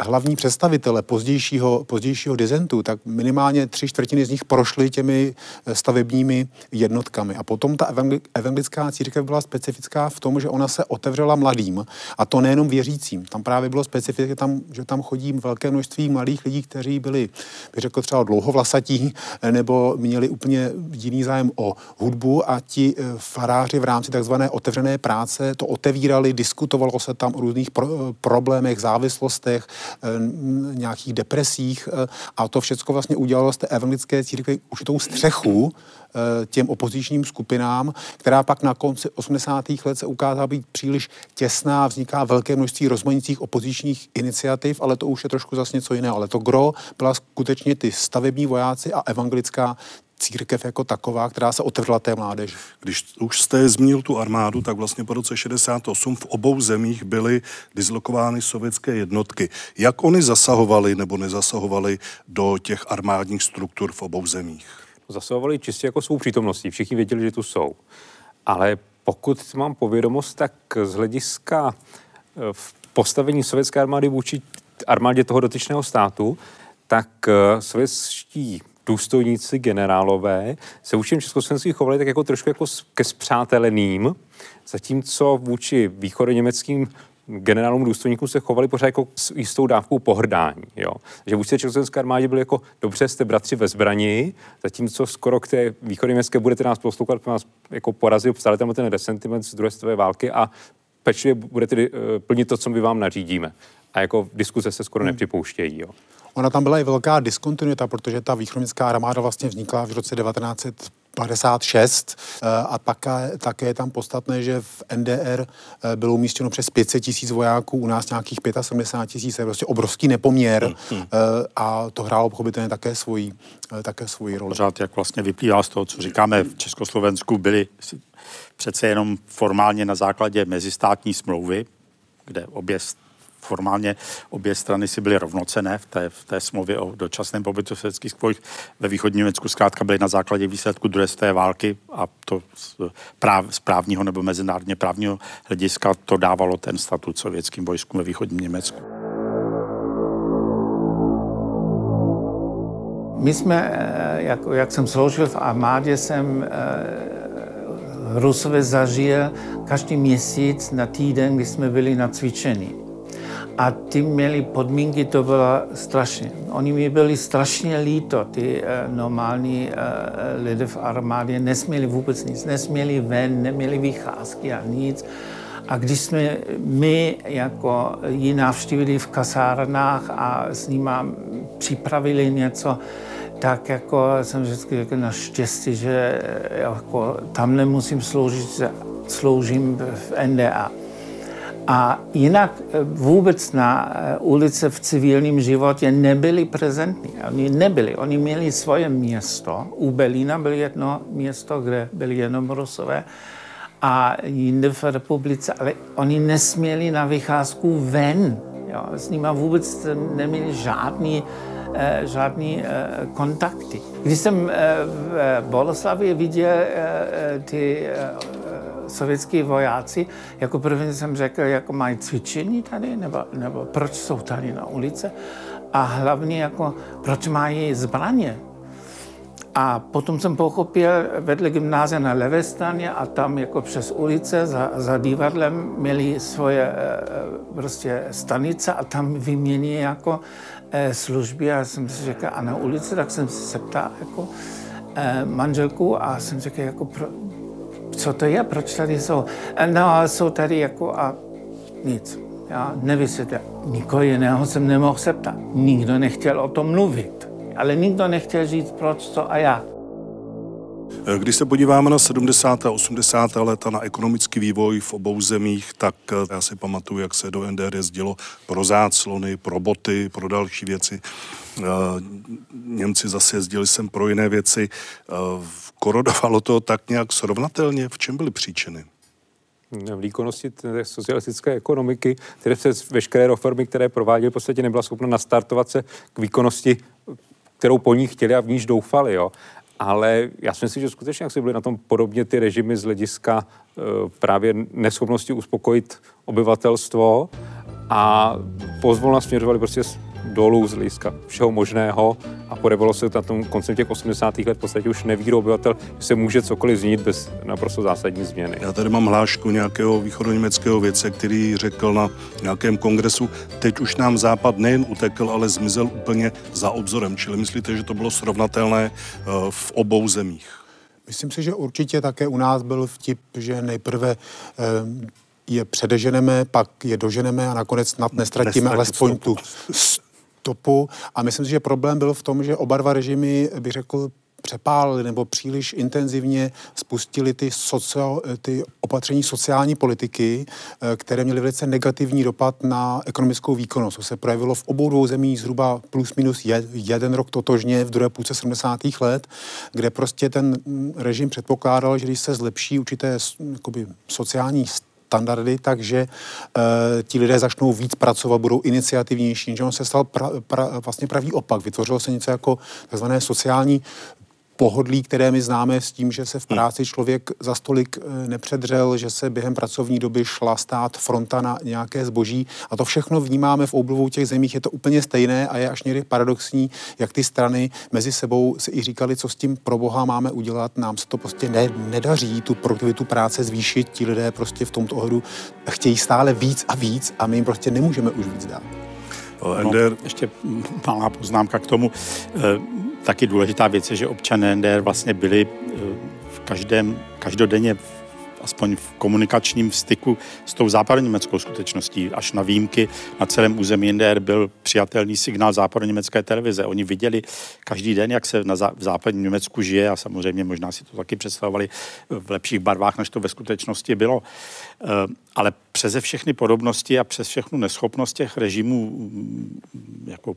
hlavní představitele pozdějšího, pozdějšího dizentu, tak minimálně tři čtvrtiny z nich prošly těmi eh, stavebními jednotkami. A potom ta evangelická církev byla specifická v tom, že ona se otevřela mladým. A to nejenom věřícím. Tam právě bylo specifické, tam, že tam chodí velké množství mladých lidí, kteří byli, bych řekl, třeba dlouhovlasatí, eh, nebo měli úplně jiný zájem o hudbu a ti eh, faráři v rámci takzvané otevřené práce to otevírali, diskutovalo se tam o různých pro, problémech, závislostech, nějakých depresích eh, a to všechno vlastně udělalo z té evangelické církve určitou střechu eh, těm opozičním skupinám, která pak na konci 80. let se ukázala být příliš těsná, vzniká velké množství rozmanitých opozičních iniciativ, ale to už je trošku zase něco jiného. Ale to gro byla skutečně ty stavební vojáci a evangelická církev jako taková, která se otevřela té mládeži. Když už jste zmínil tu armádu, tak vlastně po roce 68 v obou zemích byly dislokovány sovětské jednotky. Jak oni zasahovali nebo nezasahovali do těch armádních struktur v obou zemích? Zasahovali čistě jako svou přítomností. Všichni věděli, že tu jsou. Ale pokud mám povědomost, tak z hlediska eh, v postavení sovětské armády vůči armádě toho dotyčného státu, tak eh, sovětští důstojníci, generálové se vůči Československým chovali tak jako trošku jako ke spřáteleným, zatímco vůči východoněmeckým generálům důstojníkům se chovali pořád jako s jistou dávkou pohrdání. Jo? Že vůči Československé armádě byli jako dobře, jste bratři ve zbrani, zatímco skoro k té východoněmecké budete nás poslouchat, nás jako porazil, psali tam ten resentiment z druhé světové války a pečlivě budete uh, plnit to, co my vám nařídíme. A jako diskuze se skoro hmm. nepřipouštějí. Jo? Ona tam byla i velká diskontinuita, protože ta východnická armáda vlastně vznikla v roce 1956 eh, a také, také je tam podstatné, že v NDR eh, bylo umístěno přes 500 tisíc vojáků, u nás nějakých 75 tisíc, je prostě obrovský nepoměr hmm, hmm. Eh, a to hrálo pochopitelně také svoji, také svoji roli. Pořád, jak vlastně vyplývá z toho, co říkáme, v Československu byli přece jenom formálně na základě mezistátní smlouvy, kde obě formálně obě strany si byly rovnocené v té, v té smlouvě o dočasném pobytu sovětských spojích. Ve východní Německu zkrátka byly na základě výsledku druhé světové války a to z, práv, z právního nebo mezinárodně právního hlediska to dávalo ten statut sovětským vojskům ve východním Německu. My jsme, eh, jak, jak jsem sloužil v armádě, jsem eh, Rusové zažil každý měsíc na týden, kdy jsme byli na cvičení. A ty měli podmínky, to bylo strašně. Oni mi byli strašně líto, ty uh, normální uh, lidé v armádě, nesměli vůbec nic, nesměli ven, neměli vycházky a nic. A když jsme my jako ji navštívili v kasárnách a s nimi připravili něco, tak jako jsem vždycky jako naštěstí, že jako tam nemusím sloužit, sloužím v NDA. A jinak eh, vůbec na eh, ulici v civilním životě nebyli prezentní. Oni nebyli. Oni měli svoje město. U Berlína bylo jedno město, kde byli jenom Rusové a jinde v republice, ale oni nesměli na vycházku ven. Jo. S nimi vůbec neměli žádný, eh, žádný eh, kontakty. Když jsem eh, v Boleslavě viděl eh, ty eh, sovětský vojáci, jako první jsem řekl, jako mají cvičení tady, nebo, nebo proč jsou tady na ulici? A hlavně jako proč mají zbraně. A potom jsem pochopil, vedle gymnázia na levé straně a tam jako přes ulice za, za divadlem měli svoje e, prostě stanice a tam vymění jako e, služby. A jsem si řekl, a na ulici, tak jsem se ptal jako e, manželku a jsem řekl, jako pro, co to je, proč tady jsou. No, jsou tady jako a nic. Já nevysvětlil. Nikoho jiného jsem nemohl se ptát. Nikdo nechtěl o tom mluvit. Ale nikdo nechtěl říct proč, co a jak. Když se podíváme na 70. a 80. léta na ekonomický vývoj v obou zemích, tak eh, já si pamatuju, jak se do NDR jezdilo pro záclony, pro boty, pro další věci. Eh, Němci zase jezdili sem pro jiné věci. Korodovalo to tak nějak srovnatelně? V čem byly příčiny? výkonnosti té socialistické ekonomiky, které se veškeré reformy, které prováděly, v podstatě nebyla schopna nastartovat se k výkonnosti, kterou po ní chtěli a v níž doufali. Jo. Ale já si myslím, že skutečně jak si byly na tom podobně ty režimy z hlediska e, právě neschopnosti uspokojit obyvatelstvo a pozvolna směřovali prostě dolů z hlediska všeho možného a podevalo se na tom koncem těch 80. let v podstatě už neví obyvatel, že se může cokoliv změnit bez naprosto zásadní změny. Já tady mám hlášku nějakého východoněmeckého věce, který řekl na nějakém kongresu, teď už nám Západ nejen utekl, ale zmizel úplně za obzorem. Čili myslíte, že to bylo srovnatelné eh, v obou zemích? Myslím si, že určitě také u nás byl vtip, že nejprve eh, je předeženeme, pak je doženeme a nakonec snad nestratíme alespoň tu stopu. A myslím si, že problém byl v tom, že oba dva režimy, bych řekl, přepálili nebo příliš intenzivně spustili ty, socio, ty opatření sociální politiky, eh, které měly velice negativní dopad na ekonomickou výkonnost. To se projevilo v obou dvou zemích zhruba plus minus jeden rok totožně v druhé půlce 70. let, kde prostě ten režim předpokládal, že když se zlepší určité jakoby, sociální standardy, takže uh, ti lidé začnou víc pracovat, budou iniciativnější, že on se stal pra, pra, vlastně pravý opak. Vytvořilo se něco jako takzvané sociální pohodlí, které my známe s tím, že se v hmm. práci člověk za stolik eh, nepředřel, že se během pracovní doby šla stát fronta na nějaké zboží a to všechno vnímáme v obou těch zemích, je to úplně stejné a je až někdy paradoxní, jak ty strany mezi sebou si i říkali, co s tím pro boha máme udělat, nám se to prostě ne, nedaří, tu produktivitu práce zvýšit, ti lidé prostě v tomto ohledu chtějí stále víc a víc a my jim prostě nemůžeme už víc dát. No, ještě malá poznámka k tomu. Eh, taky důležitá věc je, že občané NDR vlastně byli eh, v každém, každodenně aspoň v komunikačním styku s tou západoněmeckou skutečností. Až na výjimky na celém území NDR byl přijatelný signál západoněmecké televize. Oni viděli každý den, jak se na zá, v západním Německu žije a samozřejmě možná si to taky představovali v lepších barvách, než to ve skutečnosti bylo. Eh, ale přeze všechny podobnosti a přes všechnu neschopnost těch režimů mm, jako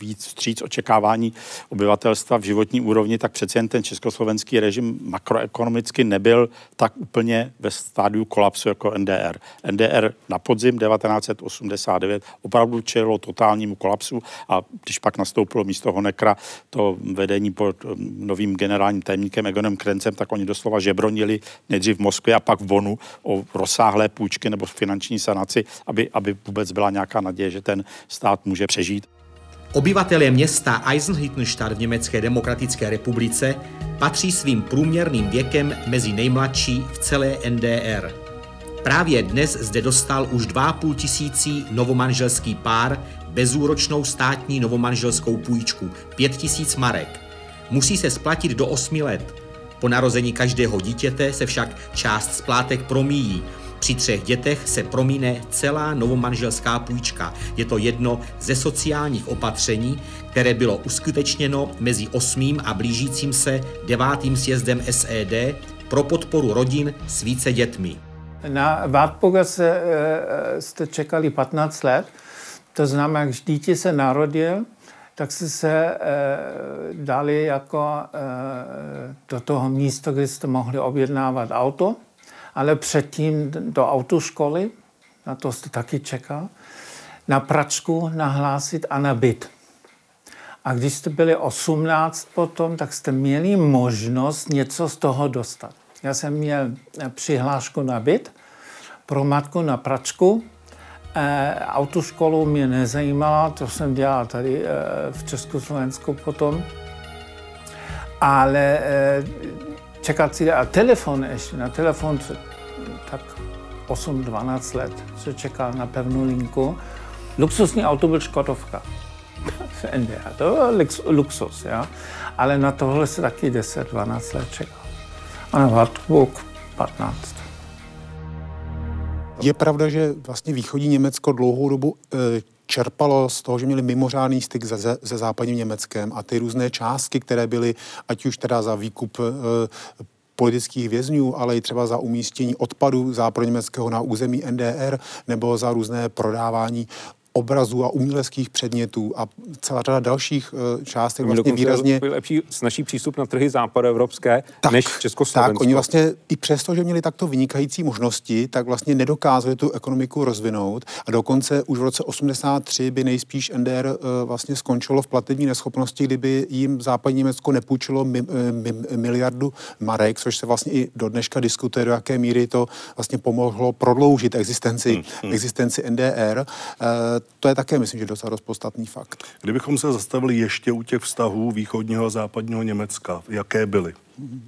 víc vstříc očekávání obyvatelstva v životní úrovni, tak přece jen ten československý režim makroekonomicky nebyl tak úplně ve stádiu kolapsu jako NDR. NDR na podzim 1989 opravdu čelilo totálnímu kolapsu a když pak nastoupilo místo Honekra to vedení pod um, novým generálním tajemníkem Egonem Krencem, tak oni doslova žebronili nejdřív v Moskvě a pak v Bonu o rozsáhlé půjčky nebo finanční sanaci, aby, aby vůbec byla nějaká naděje, že ten stát může přežít. Obyvatelé města Eisenhüttenstadt v Německé demokratické republice patří svým průměrným věkem mezi nejmladší v celé NDR. Právě dnes zde dostal už 2,5 tisící novomanželský pár bezúročnou státní novomanželskou půjčku 5 tisíc marek. Musí se splatit do 8 let. Po narození každého dítěte se však část splátek promíjí při třech dětech se promíne celá novomanželská půjčka. Je to jedno ze sociálních opatření, které bylo uskutečněno mezi osmým a blížícím se devátým sjezdem SED pro podporu rodin s více dětmi. Na Vátpoga se, e, jste čekali 15 let, to znamená, když dítě se narodil, tak se se e, dali jako e, do toho místa, kde jste mohli objednávat auto ale předtím do autoškoly, na to jste taky čekal, na pračku nahlásit a na byt. A když jste byli 18 potom, tak jste měli možnost něco z toho dostat. Já jsem měl přihlášku na byt, pro matku na pračku. E, autoškolu mě nezajímala, to jsem dělal tady e, v Československu potom. Ale e, čekací a telefon ještě, na telefon tak 8-12 let se čekal na pevnou linku. Luxusní auto byl Škodovka v NDA, to byl luxus, ja? ale na tohle se taky 10-12 let čekal. A na Wartburg 15. Je pravda, že vlastně východní Německo dlouhou dobu e, čerpalo z toho, že měli mimořádný styk se, se, se západním Německem a ty různé částky, které byly, ať už teda za výkup e, politických vězňů, ale i třeba za umístění odpadu západoněmeckého na území NDR nebo za různé prodávání obrazů a uměleckých předmětů a celá řada dalších uh, částek vlastně výrazně... lepší, snažší přístup na trhy západoevropské tak, než Československo. Tak, oni vlastně i přesto, že měli takto vynikající možnosti, tak vlastně nedokázali tu ekonomiku rozvinout a dokonce už v roce 83 by nejspíš NDR uh, vlastně skončilo v platební neschopnosti, kdyby jim západní Německo nepůjčilo mi, mi, miliardu marek, což se vlastně i do dneška diskutuje, do jaké míry to vlastně pomohlo prodloužit existenci, hmm, hmm. existenci NDR. To je také, myslím, že docela dost podstatný fakt. Kdybychom se zastavili ještě u těch vztahů východního a západního Německa, jaké byly?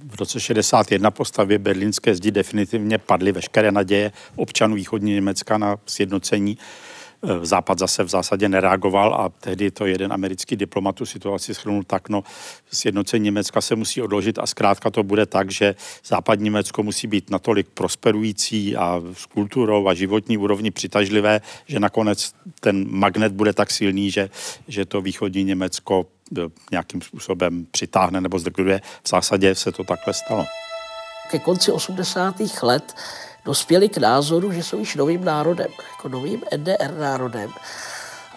V roce 61 po stavě berlínské zdi definitivně padly veškeré naděje občanů východní Německa na sjednocení Západ zase v zásadě nereagoval a tehdy to jeden americký diplomat tu situaci schrnul tak, no sjednocení Německa se musí odložit a zkrátka to bude tak, že západní Německo musí být natolik prosperující a s kulturou a životní úrovni přitažlivé, že nakonec ten magnet bude tak silný, že, že to východní Německo eh, nějakým způsobem přitáhne nebo zdrguje. V zásadě se to takhle stalo. Ke konci 80. let dospěli k názoru, že jsou již novým národem, jako novým NDR národem.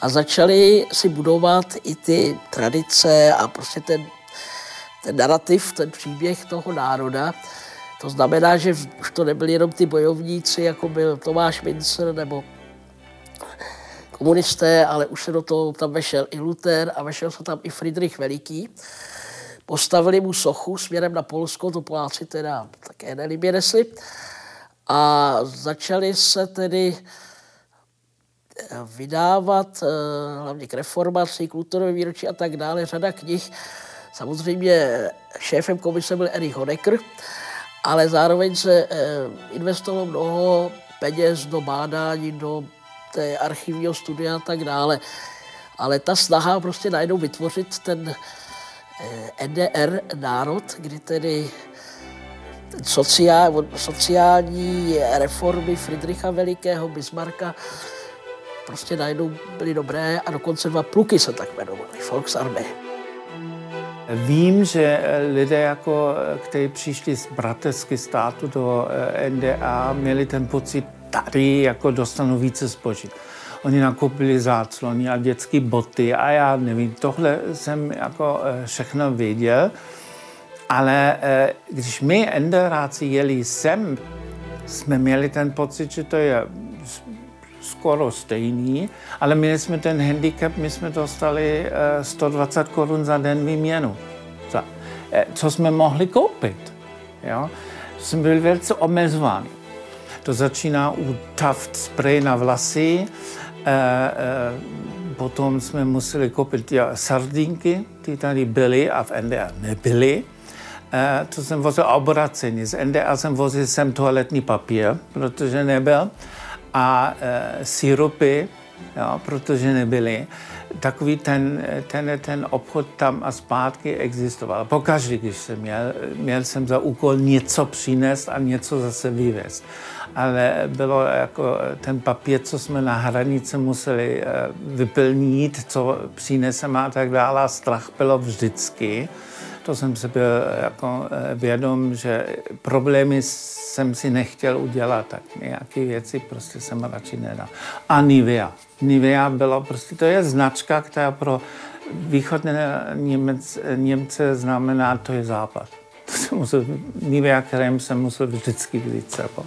A začali si budovat i ty tradice a prostě ten, ten narrativ, ten příběh toho národa. To znamená, že už to nebyli jenom ty bojovníci, jako byl Tomáš Mincer nebo komunisté, ale už se do toho tam vešel i Luther a vešel se tam i Friedrich Veliký. Postavili mu sochu směrem na Polsko, to Poláci teda také nelibě nesli. A začaly se tedy eh, vydávat eh, hlavně k reformaci, kulturové výročí a tak dále, řada knih. Samozřejmě šéfem komise byl Erich Honecker, ale zároveň se eh, investovalo mnoho peněz do bádání, do té archivního studia a tak dále. Ale ta snaha prostě najednou vytvořit ten NDR národ, kdy tedy sociál, sociální reformy Friedricha Velikého, Bismarcka, prostě najednou byly dobré a dokonce dva pluky se tak jmenovaly, Volksarmee. Vím, že lidé, jako, kteří přišli z bratrských států do eh, NDA, měli ten pocit, tady jako dostanou více zboží. Oni nakoupili záclony a dětské boty a já nevím, tohle jsem jako eh, všechno věděl. Ale eh, když my enderáci jeli sem, jsme měli ten pocit, že to je skoro stejný, ale měli jsme ten handicap, my jsme dostali 120 eh, korun za den výměnu. Eh, co jsme mohli koupit. Jo? Jsme byli velice omezováni. To začíná u Taft spray na vlasy, potom jsme museli koupit sardinky, ty tady byly a v NDR nebyly. Eh, to jsem vozil obracení. Z NDA jsem vozil sem toaletní papír, protože nebyl, a e, syrupy, jo, protože nebyly. Takový ten, ten, ten obchod tam a zpátky existoval. Pokaždé, když jsem měl, měl jsem za úkol něco přinést a něco zase vyvést. Ale bylo jako ten papír, co jsme na hranici museli e, vyplnit, co přineseme a tak dále. Strach bylo vždycky to jsem si byl jako eh, vědom, že problémy jsem si nechtěl udělat, tak nějaké věci prostě jsem radši nedal. A Nivea. Nivea bylo prostě, to je značka, která pro východné Němec, Němce znamená, to je západ. To jsem musel, Nivea krém jsem musel vždycky vzít sebou.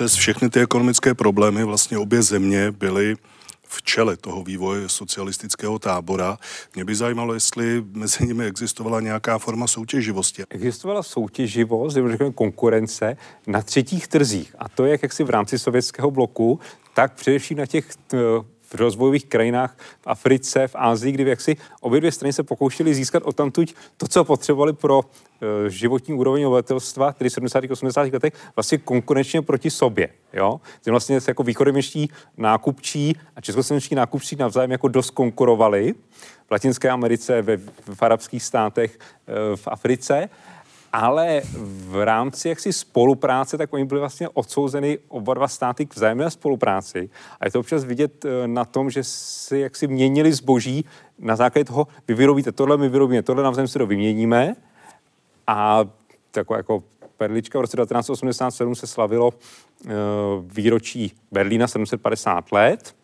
Přes všechny ty ekonomické problémy vlastně obě země byly v čele toho vývoje socialistického tábora. Mě by zajímalo, jestli mezi nimi existovala nějaká forma soutěživosti. Existovala soutěživost, nebo řekněme konkurence na třetích trzích. A to jak jaksi v rámci sovětského bloku, tak především na těch v rozvojových krajinách, v Africe, v Ázii, kdy jaksi obě dvě strany se pokoušely získat odtamtud to, co potřebovali pro e, životní úroveň obyvatelstva, tedy v 70. a 80. letech, vlastně konkurenčně proti sobě. Jo? Tím vlastně se jako východoměští nákupčí a českoslovenští nákupčí navzájem jako dost konkurovali v Latinské Americe, ve, v arabských státech, e, v Africe ale v rámci jaksi spolupráce, tak oni byli vlastně odsouzeny oba dva státy k vzájemné spolupráci. A je to občas vidět eh, na tom, že si jaksi měnili zboží na základě toho, vy vyrobíte tohle, my vyrobíme tohle, navzájem si to vyměníme. A taková jako perlička v roce 1987 se slavilo uh, výročí Berlína 750 let.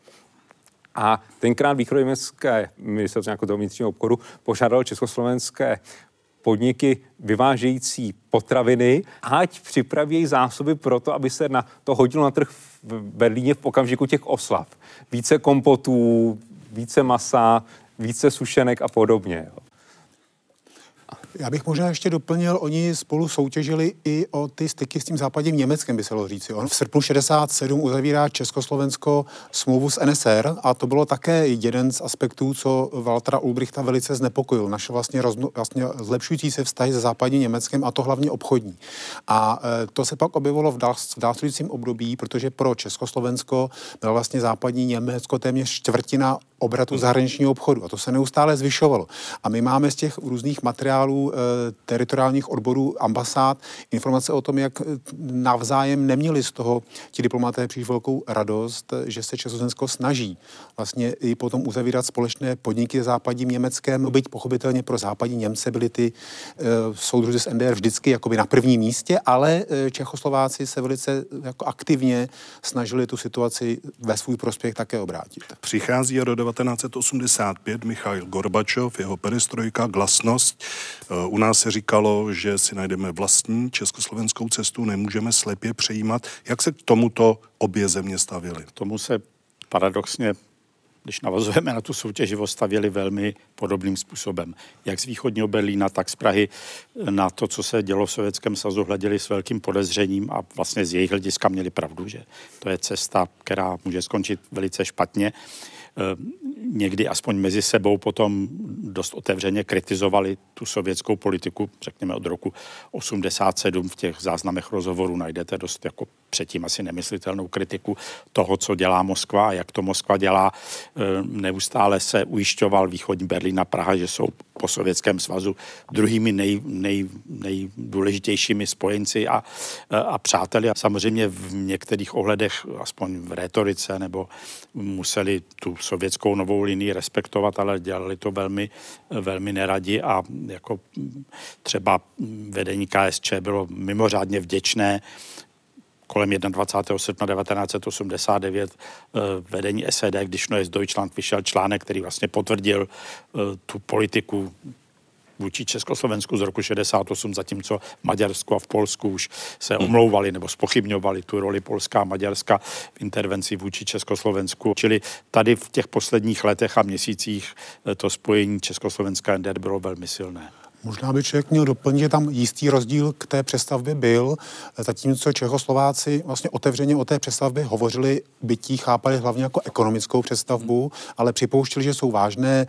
A tenkrát východoněmecké ministerstvo nějakého vnitřního obchodu požádalo československé podniky vyvážející potraviny, ať připraví zásoby pro to, aby se na to hodilo na trh v Berlíně v okamžiku těch oslav. Více kompotů, více masa, více sušenek a podobně. Jo. Já bych možná ještě doplnil, oni spolu soutěžili i o ty styky s tím západním Německem, by se dalo říci. On v srpnu 67 uzavírá Československo smlouvu s NSR a to bylo také jeden z aspektů, co Waltera Ulbrichta velice znepokojil. Naše vlastně, rozmo, vlastně zlepšující se vztahy se západním Německem a to hlavně obchodní. A e, to se pak objevilo v, dál, v následujícím období, protože pro Československo bylo vlastně západní Německo téměř čtvrtina obratu zahraničního obchodu. A to se neustále zvyšovalo. A my máme z těch různých materiálů e, teritoriálních odborů ambasád informace o tom, jak eh, navzájem neměli z toho ti diplomaté příliš velkou radost, že se Československo snaží vlastně i potom uzavírat společné podniky západním Německem. Byť pochopitelně pro západní Němce byly ty soudruzi z NDR vždycky jakoby na prvním místě, ale Čechoslováci se velice jako aktivně snažili tu situaci ve svůj prospěch také obrátit. Přichází do 1985 Michail Gorbačov, jeho perestrojka, glasnost. Eh, u nás se říkalo, že si najdeme vlastní československou cestu, nemůžeme slepě přejímat. Jak se k tomuto obě země stavily? K tomu se paradoxně když navazujeme na tu soutěživost, stavěli velmi podobným způsobem. Jak z východního Berlína, tak z Prahy na to, co se dělo v Sovětském svazu, hleděli s velkým podezřením a vlastně z jejich hlediska měli pravdu, že to je cesta, která může skončit velice špatně. Někdy aspoň mezi sebou potom dost otevřeně kritizovali tu sovětskou politiku, řekněme od roku 87 v těch záznamech rozhovorů najdete dost jako předtím asi nemyslitelnou kritiku toho, co dělá Moskva a jak to Moskva dělá. Eh, neustále se ujišťoval východní Berlín a Praha, že jsou po Sovětském svazu druhými nej, nej, nejdůležitějšími spojenci a, a přáteli. A samozřejmě v některých ohledech, aspoň v retorice, nebo museli tu sovětskou novou linii respektovat, ale dělali to velmi, velmi neradi a jako třeba vedení KSČ bylo mimořádně vděčné kolem 21. srpna 1989 eh, vedení SED, když Neues Deutschland vyšel článek, který vlastně potvrdil eh, tu politiku vůči Československu z roku 68, zatímco v Maďarsku a v Polsku už se omlouvali nebo spochybňovali tu roli Polska a Maďarska v intervenci vůči Československu. Čili tady v těch posledních letech a měsících eh, to spojení Československa NDR bylo velmi silné. Možná by člověk měl doplnit, že tam jistý rozdíl k té přestavbě byl, zatímco Čechoslováci vlastně otevřeně o té přestavbě hovořili, bytí chápali hlavně jako ekonomickou přestavbu, ale připouštili, že jsou vážné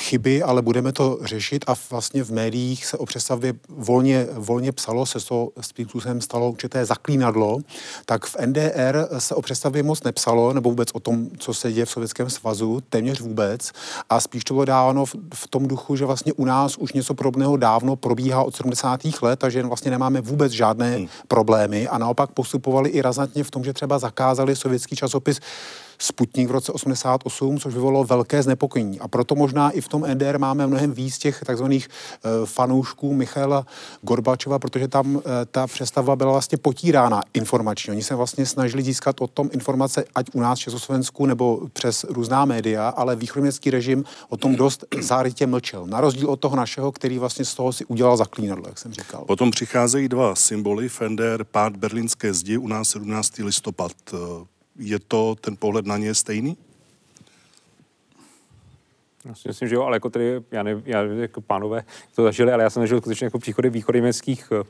chyby, ale budeme to řešit a vlastně v médiích se o přestavbě volně, volně psalo, se to s tím způsobem stalo určité zaklínadlo, tak v NDR se o přestavbě moc nepsalo, nebo vůbec o tom, co se děje v Sovětském svazu, téměř vůbec. A spíš to bylo dáno v, v tom duchu, že vlastně u nás už něco podobného dávno probíhá od 70. let, takže vlastně nemáme vůbec žádné hmm. problémy a naopak postupovali i razantně v tom, že třeba zakázali sovětský časopis Sputnik v roce 88, což vyvolalo velké znepokojení. A proto možná i v tom NDR máme mnohem víc těch takzvaných uh, fanoušků Michaela Gorbačova, protože tam uh, ta přestava byla vlastně potírána informačně. Oni se vlastně snažili získat o tom informace, ať u nás v Československu nebo přes různá média, ale východoměstský režim o tom dost zárytě mlčel. Na rozdíl od toho našeho, který vlastně z toho si udělal zaklínadlo, jak jsem říkal. Potom přicházejí dva symboly, Fender, pád berlínské zdi, u nás 17. listopad je to ten pohled na ně stejný? Já si myslím, že jo, ale jako tady, já, ne, já jako pánové to zažili, ale já jsem zažil skutečně jako příchody východoněmeckých uh,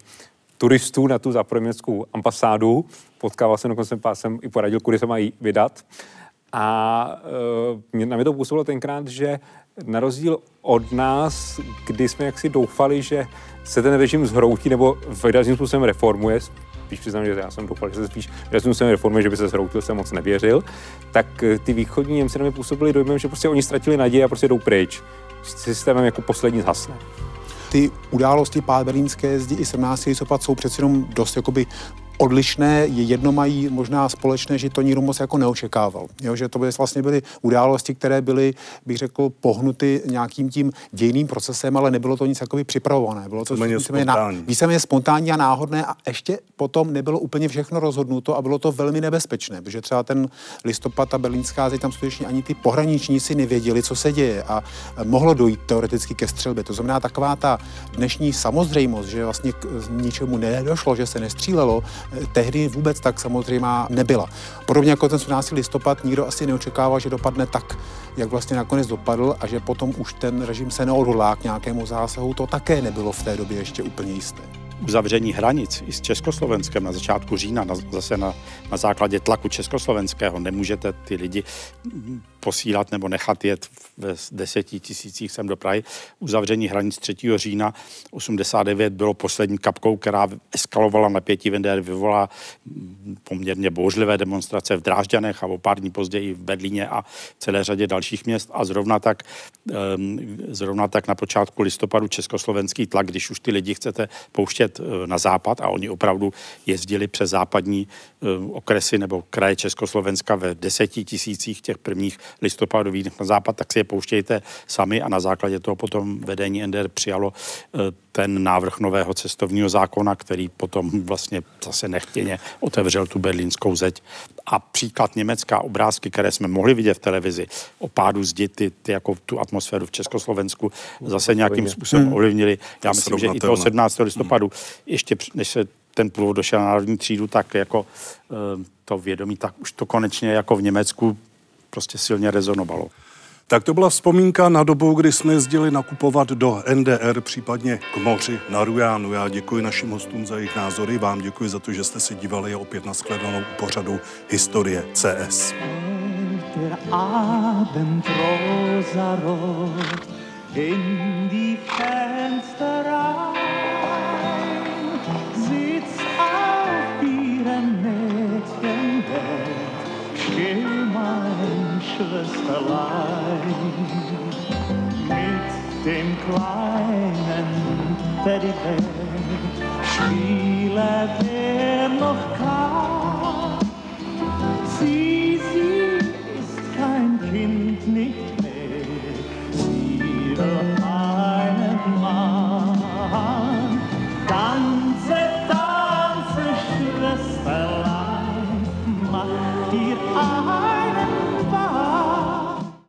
turistů na tu západoněmeckou ambasádu. Potkával jsem dokonce, jsem i poradil, kudy se mají vydat. A uh, na mě to působilo tenkrát, že na rozdíl od nás, kdy jsme jaksi doufali, že se ten režim zhroutí nebo výrazným způsobem reformuje, spíš přiznám, že já jsem doufal, že se spíš výrazným způsobem reformuje, že by se zhroutil, jsem moc nevěřil, tak eh, ty východní Němci na mě působili dojmem, že prostě oni ztratili naději a prostě jdou pryč. Systémem jako poslední zhasne ty události pád berlínské zdi i 17. listopad jsou přeci jenom dost jakoby odlišné, jedno mají možná společné, že to nikdo moc jako neočekával. Jo, že to by vlastně byly události, které byly, bych řekl, pohnuty nějakým tím dějným procesem, ale nebylo to nic jakoby připravované. Bylo to víceméně spontánní. víceméně spontánní a náhodné a ještě potom nebylo úplně všechno rozhodnuto a bylo to velmi nebezpečné, protože třeba ten listopad a berlínská zeď tam skutečně ani ty pohraničníci nevěděli, co se děje a mohlo dojít teoreticky ke střelbě. To znamená taková ta dnešní samozřejmost, že vlastně k ničemu nedošlo, že se nestřílelo, tehdy vůbec tak samozřejmě nebyla. Podobně jako ten 17. listopad nikdo asi neočekával, že dopadne tak, jak vlastně nakonec dopadl a že potom už ten režim se neodhodlá k nějakému zásahu, to také nebylo v té době ještě úplně jisté uzavření hranic i s Československem na začátku října, na, zase na, na základě tlaku československého, nemůžete ty lidi posílat nebo nechat jet ve deseti tisících sem do Prahy. Uzavření hranic 3. října 89 bylo poslední kapkou, která eskalovala napětí v NDR, vyvolala poměrně bouřlivé demonstrace v Drážďanech a o pár dní později v Berlíně a celé řadě dalších měst a zrovna tak, ehm, zrovna tak na počátku listopadu československý tlak, když už ty lidi chcete pouštět eh, na západ a oni opravdu jezdili přes západní eh, okresy nebo kraje Československa ve deseti tisících těch prvních listopadových na západ, tak si je pouštějte sami a na základě toho potom vedení NDR přijalo eh, ten návrh nového cestovního zákona, který potom vlastně zase nechtěně otevřel tu berlínskou zeď. A příklad německá obrázky, které jsme mohli vidět v televizi o pádu zdi, ty, ty jako tu atmosféru v Československu zase nějakým způsobem hmm. ovlivnili. Já myslím, že i toho 17. listopadu, ještě než se ten průvod došel na národní třídu, tak jako eh, to vědomí, tak už to konečně jako v Německu prostě silně rezonovalo. Tak to byla vzpomínka na dobu, kdy jsme jezdili nakupovat do NDR, případně k moři na Rujánu. Já děkuji našim hostům za jejich názory, vám děkuji za to, že jste si dívali opět na shledanou pořadu Historie CS. Der Abend in die Fenster Just alive mit dem kleinen Teddybär spiele er der noch kann. Sie